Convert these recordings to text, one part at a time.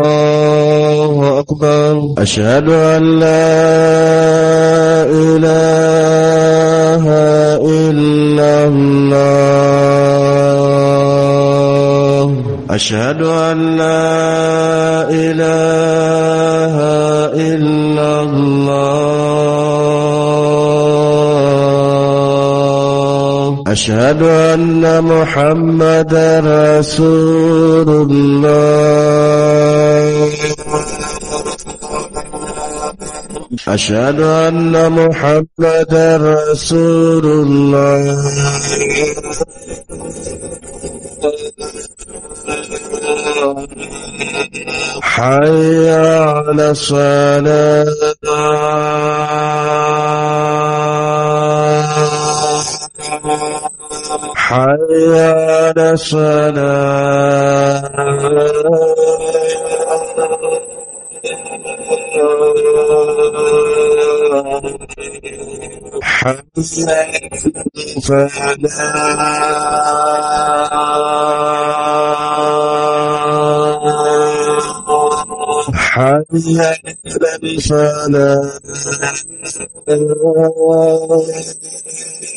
الله أكبر. أشهد أن لا إله إلا الله. أشهد أن لا أشهد أن محمدا رسول الله. أشهد أن محمدا رسول الله. حي على الصلاة. حي على الصلاة حي على الفلاح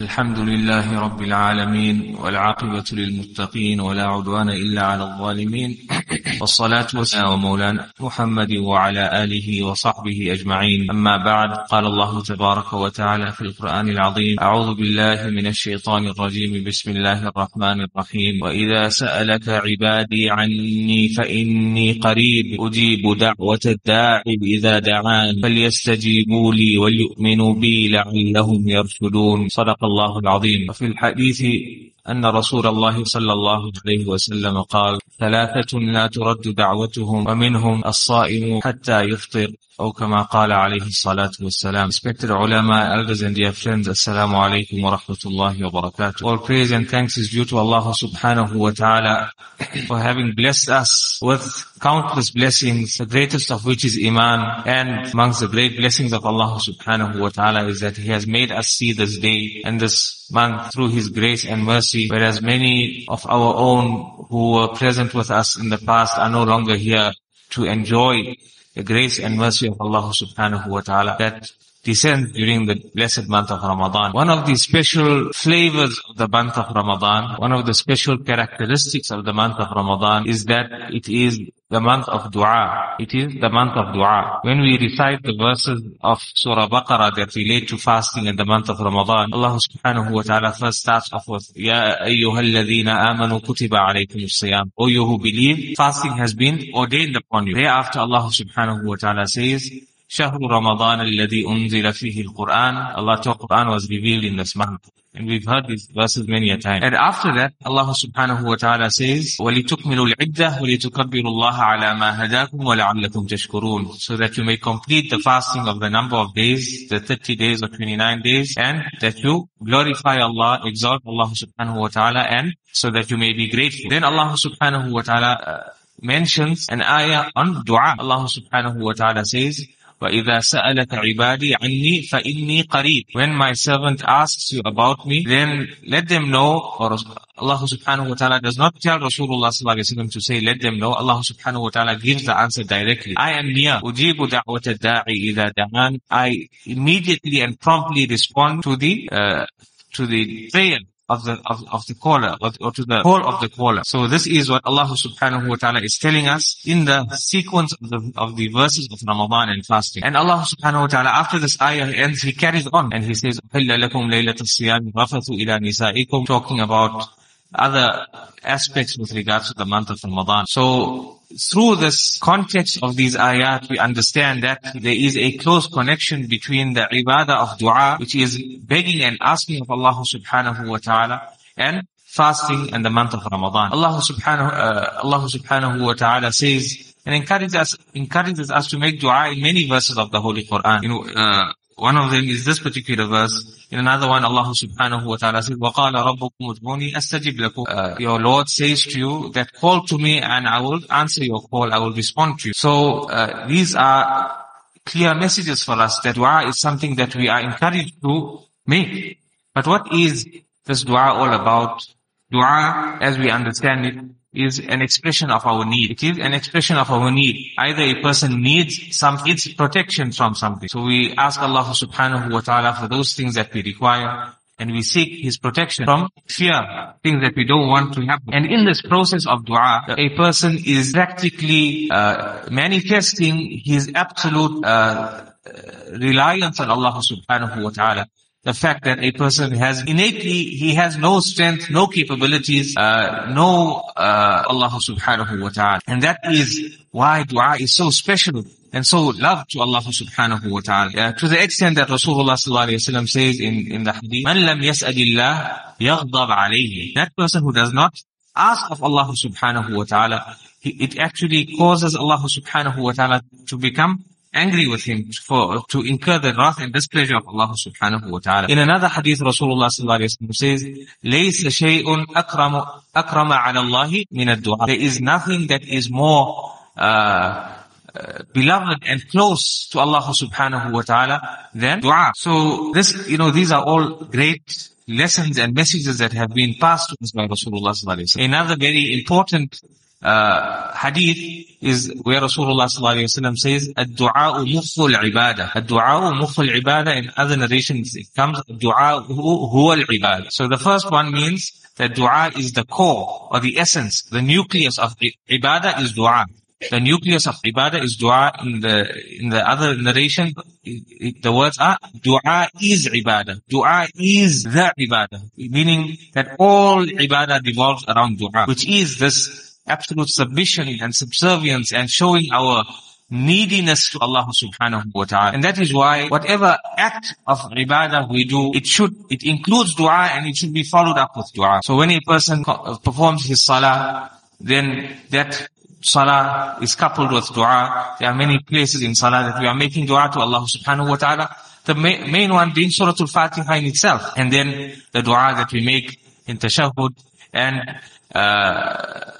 الحمد لله رب العالمين والعاقبة للمتقين ولا عدوان إلا على الظالمين والصلاة والسلام مولانا محمد وعلى آله وصحبه أجمعين. أما بعد قال الله تبارك وتعالى في القرآن العظيم أعوذ بالله من الشيطان الرجيم بسم الله الرحمن الرحيم. وإذا سألك عبادي عني فإني قريب أجيب دعوة الداعي إذا دعان فليستجيبوا لي وليؤمنوا بي لعلهم يرشدون. صدق الله العظيم. وفي الحديث أن رسول الله صلى الله عليه وسلم قال ثلاثة لا ترد دعوتهم ومنهم الصائم حتى يفطر أو كما قال عليه الصلاة والسلام Respected ulama, elders and dear friends, Assalamu alaikum wa rahmatullahi wa barakatuh. All praise and thanks is due to Allah subhanahu wa ta'ala for having blessed us with countless blessings, the greatest of which is Iman. And amongst the great blessings of Allah subhanahu wa ta'ala is that He has made us see this day and this month through His grace and mercy, whereas many of our own who were present with us in the past are no longer here to enjoy the grace and mercy of Allah subhanahu wa ta'ala. That descends during the blessed month of Ramadan. One of the special flavors of the month of Ramadan, one of the special characteristics of the month of Ramadan is that it is the month of dua. It is the month of dua. When we recite the verses of Surah Baqarah that relate to fasting in the month of Ramadan, Allah subhanahu wa ta'ala first starts off with, Ya ayyuhalladhina amanu kutiba alaykum siyam. O you who believe, fasting has been ordained upon you. Thereafter Allah subhanahu wa ta'ala says, شهر رمضان الذي أنزل فيه القرآن Allah Ta'ala Quran was revealed in this month. And we've heard these verses many a time. And after that, Allah subhanahu wa ta'ala says, وَلِتُكْمِلُوا الْعِدَّةِ وَلِتُكَبِّرُوا اللَّهَ عَلَى مَا هَدَاكُمْ وَلَعَلَّكُمْ تَشْكُرُونَ So that you may complete the fasting of the number of days, the 30 days or 29 days, and that you glorify Allah, exalt Allah subhanahu wa ta'ala, and so that you may be grateful. Then Allah subhanahu wa ta'ala uh, mentions an ayah on dua. Allah subhanahu wa ta'ala says, وَإِذَا سَأَلَكَ عِبَادِي عَنِّي فَإِنِّي قَرِيبٌ When my servant asks you about me, then let them know, or Allah subhanahu wa ta'ala does not tell Rasulullah sallallahu alayhi wa sallam to say, let them know. Allah subhanahu wa ta'ala gives the answer directly. I am near. أُجِيبُ دَعْوَةَ الدَّاعِ إِذَا دَعَانِ I immediately and promptly respond to the, uh, to the prayer of the of, of the caller or, or, to the call of the caller. So this is what Allah subhanahu wa ta'ala is telling us in the sequence of the of the verses of Ramadan and fasting. And Allah subhanahu wa ta'ala after this ayah ends, he carries on and he says, talking about other aspects with regards to the month of Ramadan. So through this context of these ayat, we understand that there is a close connection between the ibadah of dua, which is begging and asking of Allah subhanahu wa ta'ala, and fasting and the month of Ramadan. Allah subhanahu, uh, Allah subhanahu wa ta'ala says, and encourages us, encourages us to make dua in many verses of the Holy Quran. You know, uh, one of them is this particular verse. In another one, Allah subhanahu wa ta'ala says, وَقَالَ رَبُّكُمْ ادْعُونِي أَسْتَجِبْ لَكُمْ uh, Your Lord says to you that call to me and I will answer your call, I will respond to you. So uh, these are clear messages for us that dua is something that we are encouraged to make. But what is this dua all about? Dua, as we understand it, is an expression of our need. It is an expression of our need. Either a person needs some, needs protection from something. So we ask Allah subhanahu wa ta'ala for those things that we require and we seek His protection from fear, things that we don't want to happen. And in this process of dua, a person is practically uh, manifesting his absolute uh, reliance on Allah subhanahu wa ta'ala the fact that a person has innately, he has no strength, no capabilities, uh, no uh, Allah subhanahu wa ta'ala. And that is why dua is so special and so loved to Allah subhanahu wa ta'ala. Uh, to the extent that Rasulullah sallallahu alayhi wa says in, in the hadith, Man lam yaghdab alayhi. That person who does not ask of Allah subhanahu wa ta'ala, it actually causes Allah subhanahu wa ta'ala to become angry with him for to incur the wrath and displeasure of Allah subhanahu wa ta'ala. In another hadith, Rasulullah sallallahu alayhi wa sallam says, لَيْسَ شَيْءٌ أَكْرَمَ أَكْرَمَ عَلى اللَّهِ مِنَ الدُّعَى There is nothing that is more uh, uh, beloved and close to Allah subhanahu wa ta'ala than dua. So this, you know, these are all great lessons and messages that have been passed to us by Rasulullah sallallahu alayhi wa sallam. Another very important uh, hadith is where Rasulullah sallallahu says, "Ad-du'a mukhul ibadah." Ad-du'a mukhul ibadah. In other narrations, it comes "Du'a huwa al-ibadah." So the first one means that du'a is the core or the essence, the nucleus of ibadah is du'a. The nucleus of ibadah is dua. In the in the other narration, the words are dua is ibadah. Dua is the ibadah, meaning that all ibadah revolves around dua, which is this absolute submission and subservience and showing our neediness to Allah subhanahu wa ta'ala. And that is why whatever act of ibadah we do, it should, it includes dua and it should be followed up with dua. So when a person performs his salah, then that salah is coupled with dua. There are many places in salah that we are making dua to Allah subhanahu wa ta'ala. The main, main one being Surah Al-Fatiha in itself. And then the dua that we make in tashahhud and, uh,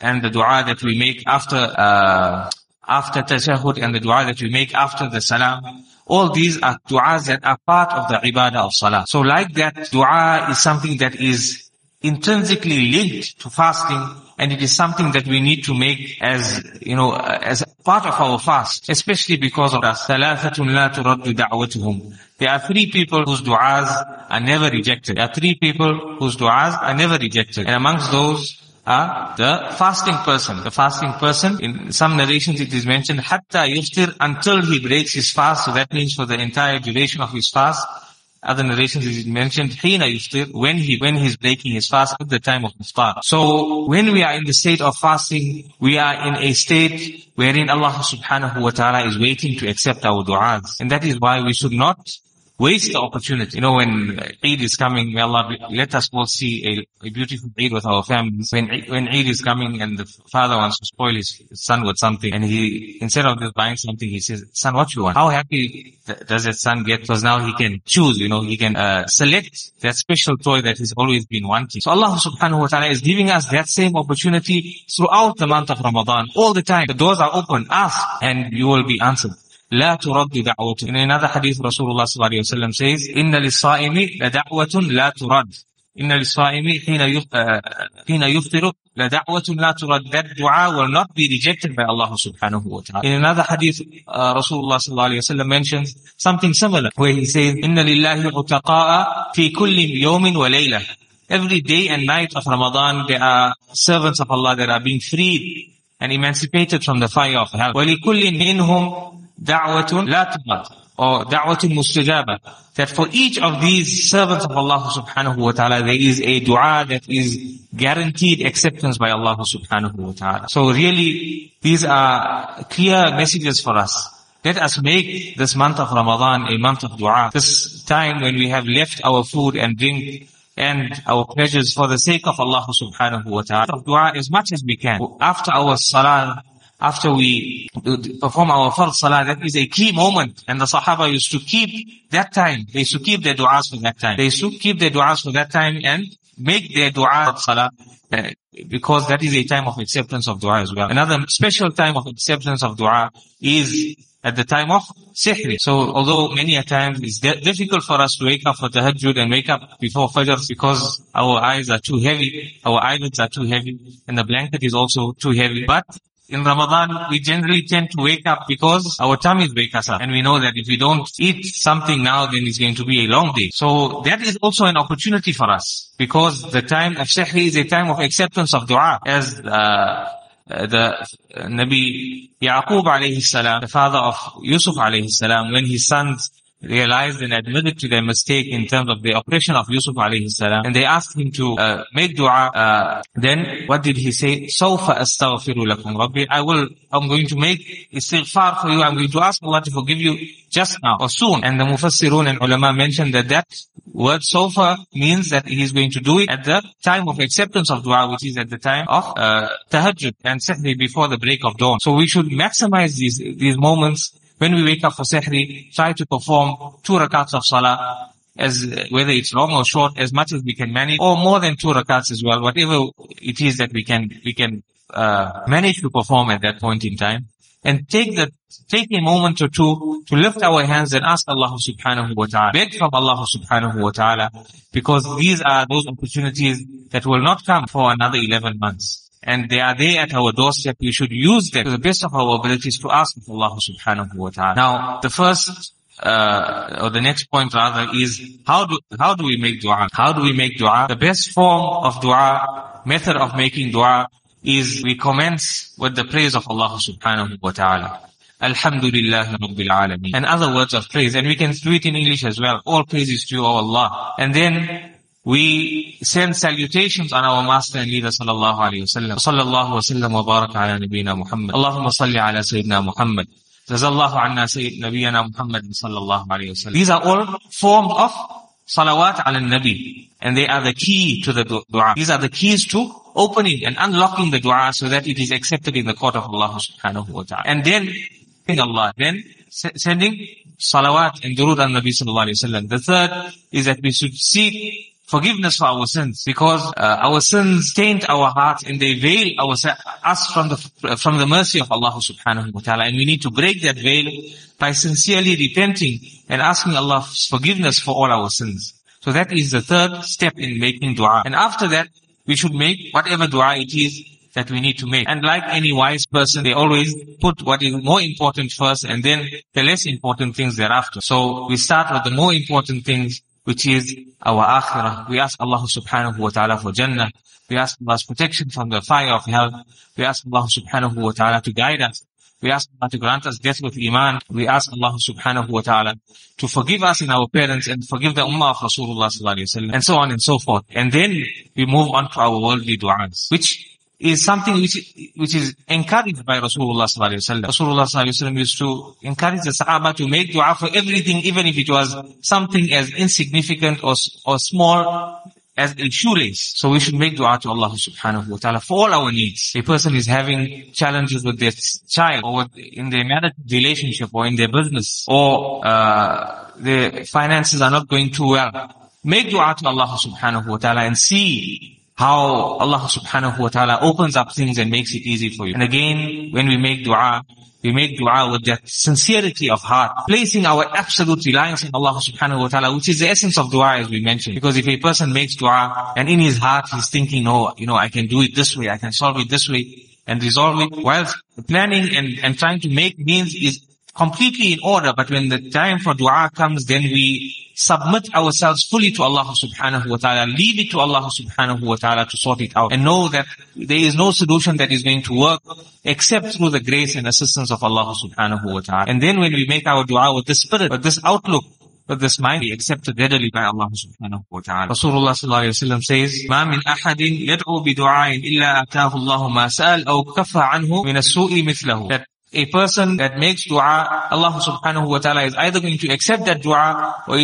and the dua that we make after, uh, after tashahhud and the dua that we make after the salam. All these are du'as that are part of the ibadah of salah. So like that, dua is something that is intrinsically linked to fasting and it is something that we need to make as, you know, as part of our fast, especially because of that. There are three people whose du'as are never rejected. There are three people whose du'as are never rejected. And amongst those are the fasting person. The fasting person, in some narrations it is mentioned, hatta yuftir, until he breaks his fast. So that means for the entire duration of his fast. Other narrations it is mentioned, hina yuftir, when he, when he's breaking his fast at the time of iftar. So when we are in the state of fasting, we are in a state wherein Allah subhanahu wa ta'ala is waiting to accept our du'as. And that is why we should not waste the opportunity. You know, when Eid is coming, may Allah let us all see a, a beautiful Eid with our families. When, when Eid is coming and the father wants to spoil his son with something and he, instead of just buying something, he says, son, what you want? How happy does that son get? Because now he can choose, you know, he can uh, select that special toy that he's always been wanting. So Allah subhanahu wa ta'ala is giving us that same opportunity throughout the month of Ramadan. All the time. The doors are open. Ask and you will be answered. لا ترد دعوته. In another hadith, Rasulullah sallallahu alayhi wa sallam says, إن للصائم لدعوة لا ترد. إن للصائم حين حين يفطر لدعوة لا ترد. That dua will not be rejected by Allah subhanahu wa ta'ala. In another hadith, uh, Rasulullah sallallahu alayhi wa sallam mentions something similar, where he says, إن لله عتقاء في كل يوم وليلة. Every day and night of Ramadan, there are servants of Allah that are being freed and emancipated from the fire of hell. وَلِكُلٍّ مِّنْهُمْ da'watun la tubat or da'watun mustajaba. That for each of these servants of Allah subhanahu wa ta'ala, there is a dua that is guaranteed acceptance by Allah subhanahu wa ta'ala. So really, these are clear messages for us. Let us make this month of Ramadan a month of dua. This time when we have left our food and drink and our pleasures for the sake of Allah subhanahu wa ta'ala. Dua as much as we can. After our salah, after we perform our first salah, that is a key moment. And the Sahaba used to keep that time. They used to keep their du'as for that time. They used to keep their du'as for that time and make their dua salah uh, because that is a time of acceptance of dua as well. Another special time of acceptance of dua is at the time of sihri. So although many a times it's difficult for us to wake up for tahajjud and wake up before fajr because our eyes are too heavy, our eyelids are too heavy, and the blanket is also too heavy. But in Ramadan, we generally tend to wake up because our tummies wake us up. And we know that if we don't eat something now, then it's going to be a long day. So that is also an opportunity for us because the time of Sihri is a time of acceptance of dua as uh, the Nabi Yaqub alayhi salam, the father of Yusuf alayhi salam, when his sons realized and admitted to their mistake in terms of the operation of Yusuf alayhi salam and they asked him to uh, make dua uh, then what did he say? Sofa astaghfiru lakum rabbi I will I'm going to make istighfar for you I'm going to ask Allah to forgive you just now or soon. And the mufassirun and ulama mentioned that that word sofa means that he is going to do it at the time of acceptance of dua which is at the time of uh, tahajjud and certainly before the break of dawn. So we should maximize these these moments when we wake up for Sihri, try to perform two rakats of Salah, as whether it's long or short, as much as we can manage, or more than two rakats as well, whatever it is that we can we can uh, manage to perform at that point in time, and take the take a moment or two to lift our hands and ask Allah Subhanahu wa Taala, beg from Allah Subhanahu wa Taala, because these are those opportunities that will not come for another eleven months and they are there at our doorstep. We should use them to the best of our abilities to ask of Allah subhanahu wa ta'ala. Now, the first, uh, or the next point rather is how do, how do we make dua? How do we make dua? The best form of dua, method of making dua is we commence with the praise of Allah subhanahu wa ta'ala. Alhamdulillah Rabbil Alameen. And other words of praise. And we can do it in English as well. All praises to you, O Allah. And then we send salutations on our master and leader sallallahu alayhi wasallam. Sallallahu wasallam wa baraka ala nabiyyina Muhammad. Allahumma salli ala sayyidina Muhammad. Jazallahu anna sayyid nabiyyina Muhammad sallallahu alayhi wasallam. These are all forms of salawat ala nabi. And they are the key to the dua. These are the keys to opening and unlocking the dua so that it is accepted in the court of Allah subhanahu wa ta'ala. And then, Allah, then sending salawat and durud al Nabi sallallahu alayhi wasallam. The third is that we should seek forgiveness for our sins because uh, our sins taint our hearts and they veil our, us from the from the mercy of Allah subhanahu wa ta'ala and we need to break that veil by sincerely repenting and asking Allah's forgiveness for all our sins. So that is the third step in making dua. And after that, we should make whatever dua it is that we need to make. And like any wise person, they always put what is more important first and then the less important things thereafter. So we start with the more important things which is our akhirah. We ask Allah subhanahu wa ta'ala for Jannah. We ask Allah's protection from the fire of hell. We ask Allah subhanahu wa ta'ala to guide us. We ask Allah to grant us death with iman. We ask Allah subhanahu wa ta'ala to forgive us and our parents and forgive the ummah of Rasulullah sallallahu alayhi wa and so on and so forth. And then we move on to our worldly du'as, which is something which, which is encouraged by Rasulullah sallallahu alaihi wasallam. Rasulullah sallallahu alaihi wasallam used to encourage the Sahaba to make dua for everything, even if it was something as insignificant or, or small as a shoelace. So we should make dua to Allah subhanahu wa ta'ala for all our needs. A person is having challenges with their child or in their marriage relationship or in their business or, uh, their finances are not going too well. Make dua to Allah subhanahu wa ta'ala and see how Allah subhanahu wa ta'ala opens up things and makes it easy for you. And again, when we make dua, we make dua with that sincerity of heart, placing our absolute reliance in Allah subhanahu wa ta'ala, which is the essence of dua as we mentioned. Because if a person makes dua and in his heart he's thinking, oh, you know, I can do it this way, I can solve it this way and resolve it, whilst planning and, and trying to make means is completely in order, but when the time for dua comes, then we submit ourselves fully to Allah subhanahu wa ta'ala, leave it to Allah subhanahu wa ta'ala to sort it out and know that there is no solution that is going to work except through the grace and assistance of Allah subhanahu wa ta'ala. And then when we make our dua with this spirit, with this outlook, with this mind be accepted readily by Allah subhanahu wa ta'ala. Rasulullah sallallahu alayhi wa sallam says, ما من أحد يدعو بدعاء إلا أتاه الله ما سأل أو كف عنه من السوء مثله. That a person that makes dua, Allah subhanahu wa ta'ala is either going to accept that dua or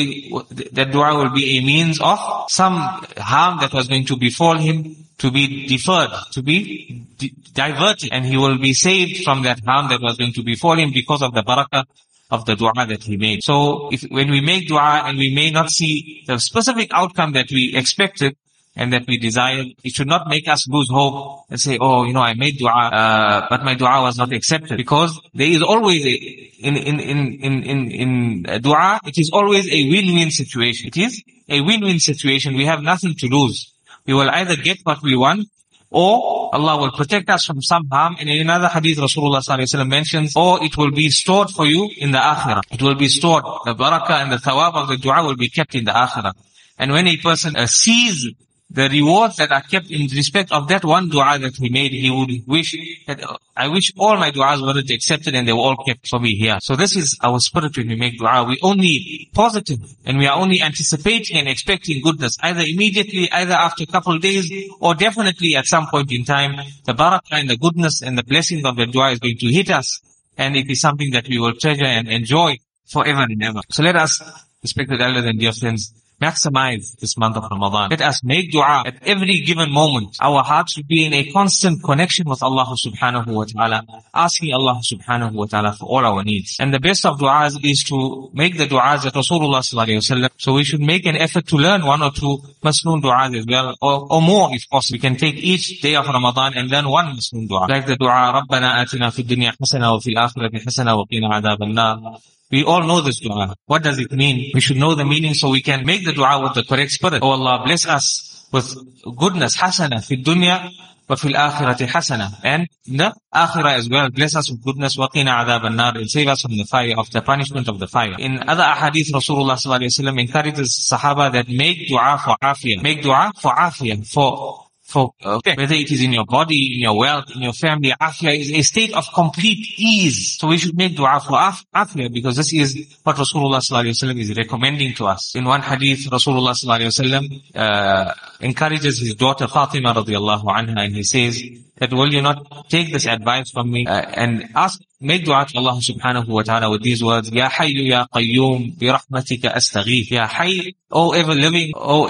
that dua will be a means of some harm that was going to befall him to be deferred, to be di- diverted and he will be saved from that harm that was going to befall him because of the barakah of the dua that he made. So if, when we make dua and we may not see the specific outcome that we expected, and that we desire, it should not make us lose hope and say, oh, you know, I made dua, uh, but my dua was not accepted. Because there is always a, in, in, in, in, in, in dua, it is always a win-win situation. It is a win-win situation. We have nothing to lose. We will either get what we want or Allah will protect us from some harm. And in another hadith, Rasulullah mentions, or it will be stored for you in the akhirah. It will be stored. The barakah and the thawab of the dua will be kept in the akhirah. And when a person uh, sees the rewards that are kept in respect of that one dua that he made, he would wish that uh, I wish all my du'as were accepted and they were all kept for me here. So this is our spirit when we make dua. We only positive and we are only anticipating and expecting goodness, either immediately, either after a couple of days, or definitely at some point in time, the barakah and the goodness and the blessing of the dua is going to hit us. And it is something that we will treasure and enjoy forever and ever. So let us, respected elders and dear friends, maximize this month of Ramadan. Let us make dua at every given moment. Our hearts should be in a constant connection with Allah subhanahu wa ta'ala, asking Allah subhanahu wa ta'ala for all our needs. And the best of du'as is to make the du'as that Rasulullah sallallahu alayhi wa sallam. So we should make an effort to learn one or two masnoon du'as as well, or, or more if possible. We can take each day of Ramadan and learn one masnoon du'a. Like the du'a, رَبَّنَا آتِنَا فِي الدُّنْيا حَسَنَةً وَفِي الْآخِرَةِ حَسَنَةً وَقِنَا عَذَابَ النَّارِ we all know this dua. What does it mean? We should know the meaning so we can make the dua with the correct spirit. Oh Allah, bless us with goodness, hasana, fi dunya, wa fil akhirati hasana. And the akhirah as well, bless us with goodness, wa qina adhab an-nar, and save us from the fire, of the punishment of the fire. In other ahadith, Rasulullah sallallahu alayhi wa sallam encourages sahaba that make dua for afiyah. Make dua for afiyah, for for okay, whether it is in your body, in your wealth, in your family, afia is a state of complete ease. So we should make dua for af- afia because this is what Rasulullah sallallahu Alaihi Wasallam is recommending to us. In one hadith, Rasulullah sallallahu Alaihi Wasallam, uh, encourages his daughter Fatima radiallahu anha and he says that will you not take this advice from me uh, and ask Make dua to Allah subhanahu wa ta'ala with these words, Ya Hayyu Ya Qayyum, Bi Rahmatika Astaghith. Ya Hayy, O ever living, O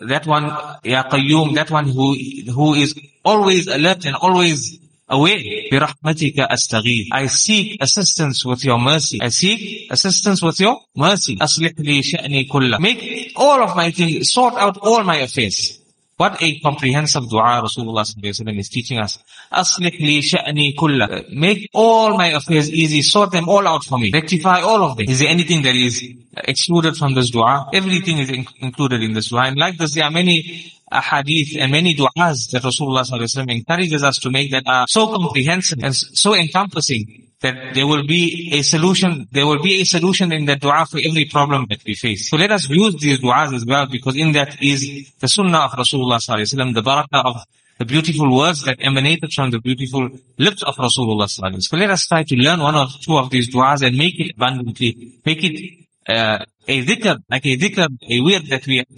that one, Ya Qayyum, that one who, who is always alert and always aware. برحمتك أستغيث. I seek assistance with your mercy. I seek assistance with your mercy. أصلح لي شأني كله. Make all of my things, sort out all my affairs. What a comprehensive dua Rasulullah is teaching us. Aslik kulla. Make all my affairs easy. Sort them all out for me. Rectify all of them. Is there anything that is excluded from this dua? Everything is in included in this dua. And like this, there are many hadith and many du'as that Rasulullah encourages us to make that are so comprehensive and so encompassing that there will be a solution, there will be a solution in the dua for every problem that we face. So let us use these du'as as well because in that is the sunnah of Rasulullah Sallallahu Alaihi the barakah of the beautiful words that emanated from the beautiful lips of Rasulullah sallallahu So let us try to learn one or two of these du'as and make it abundantly, make it uh, a dhikr, like a dhikr, a wird that we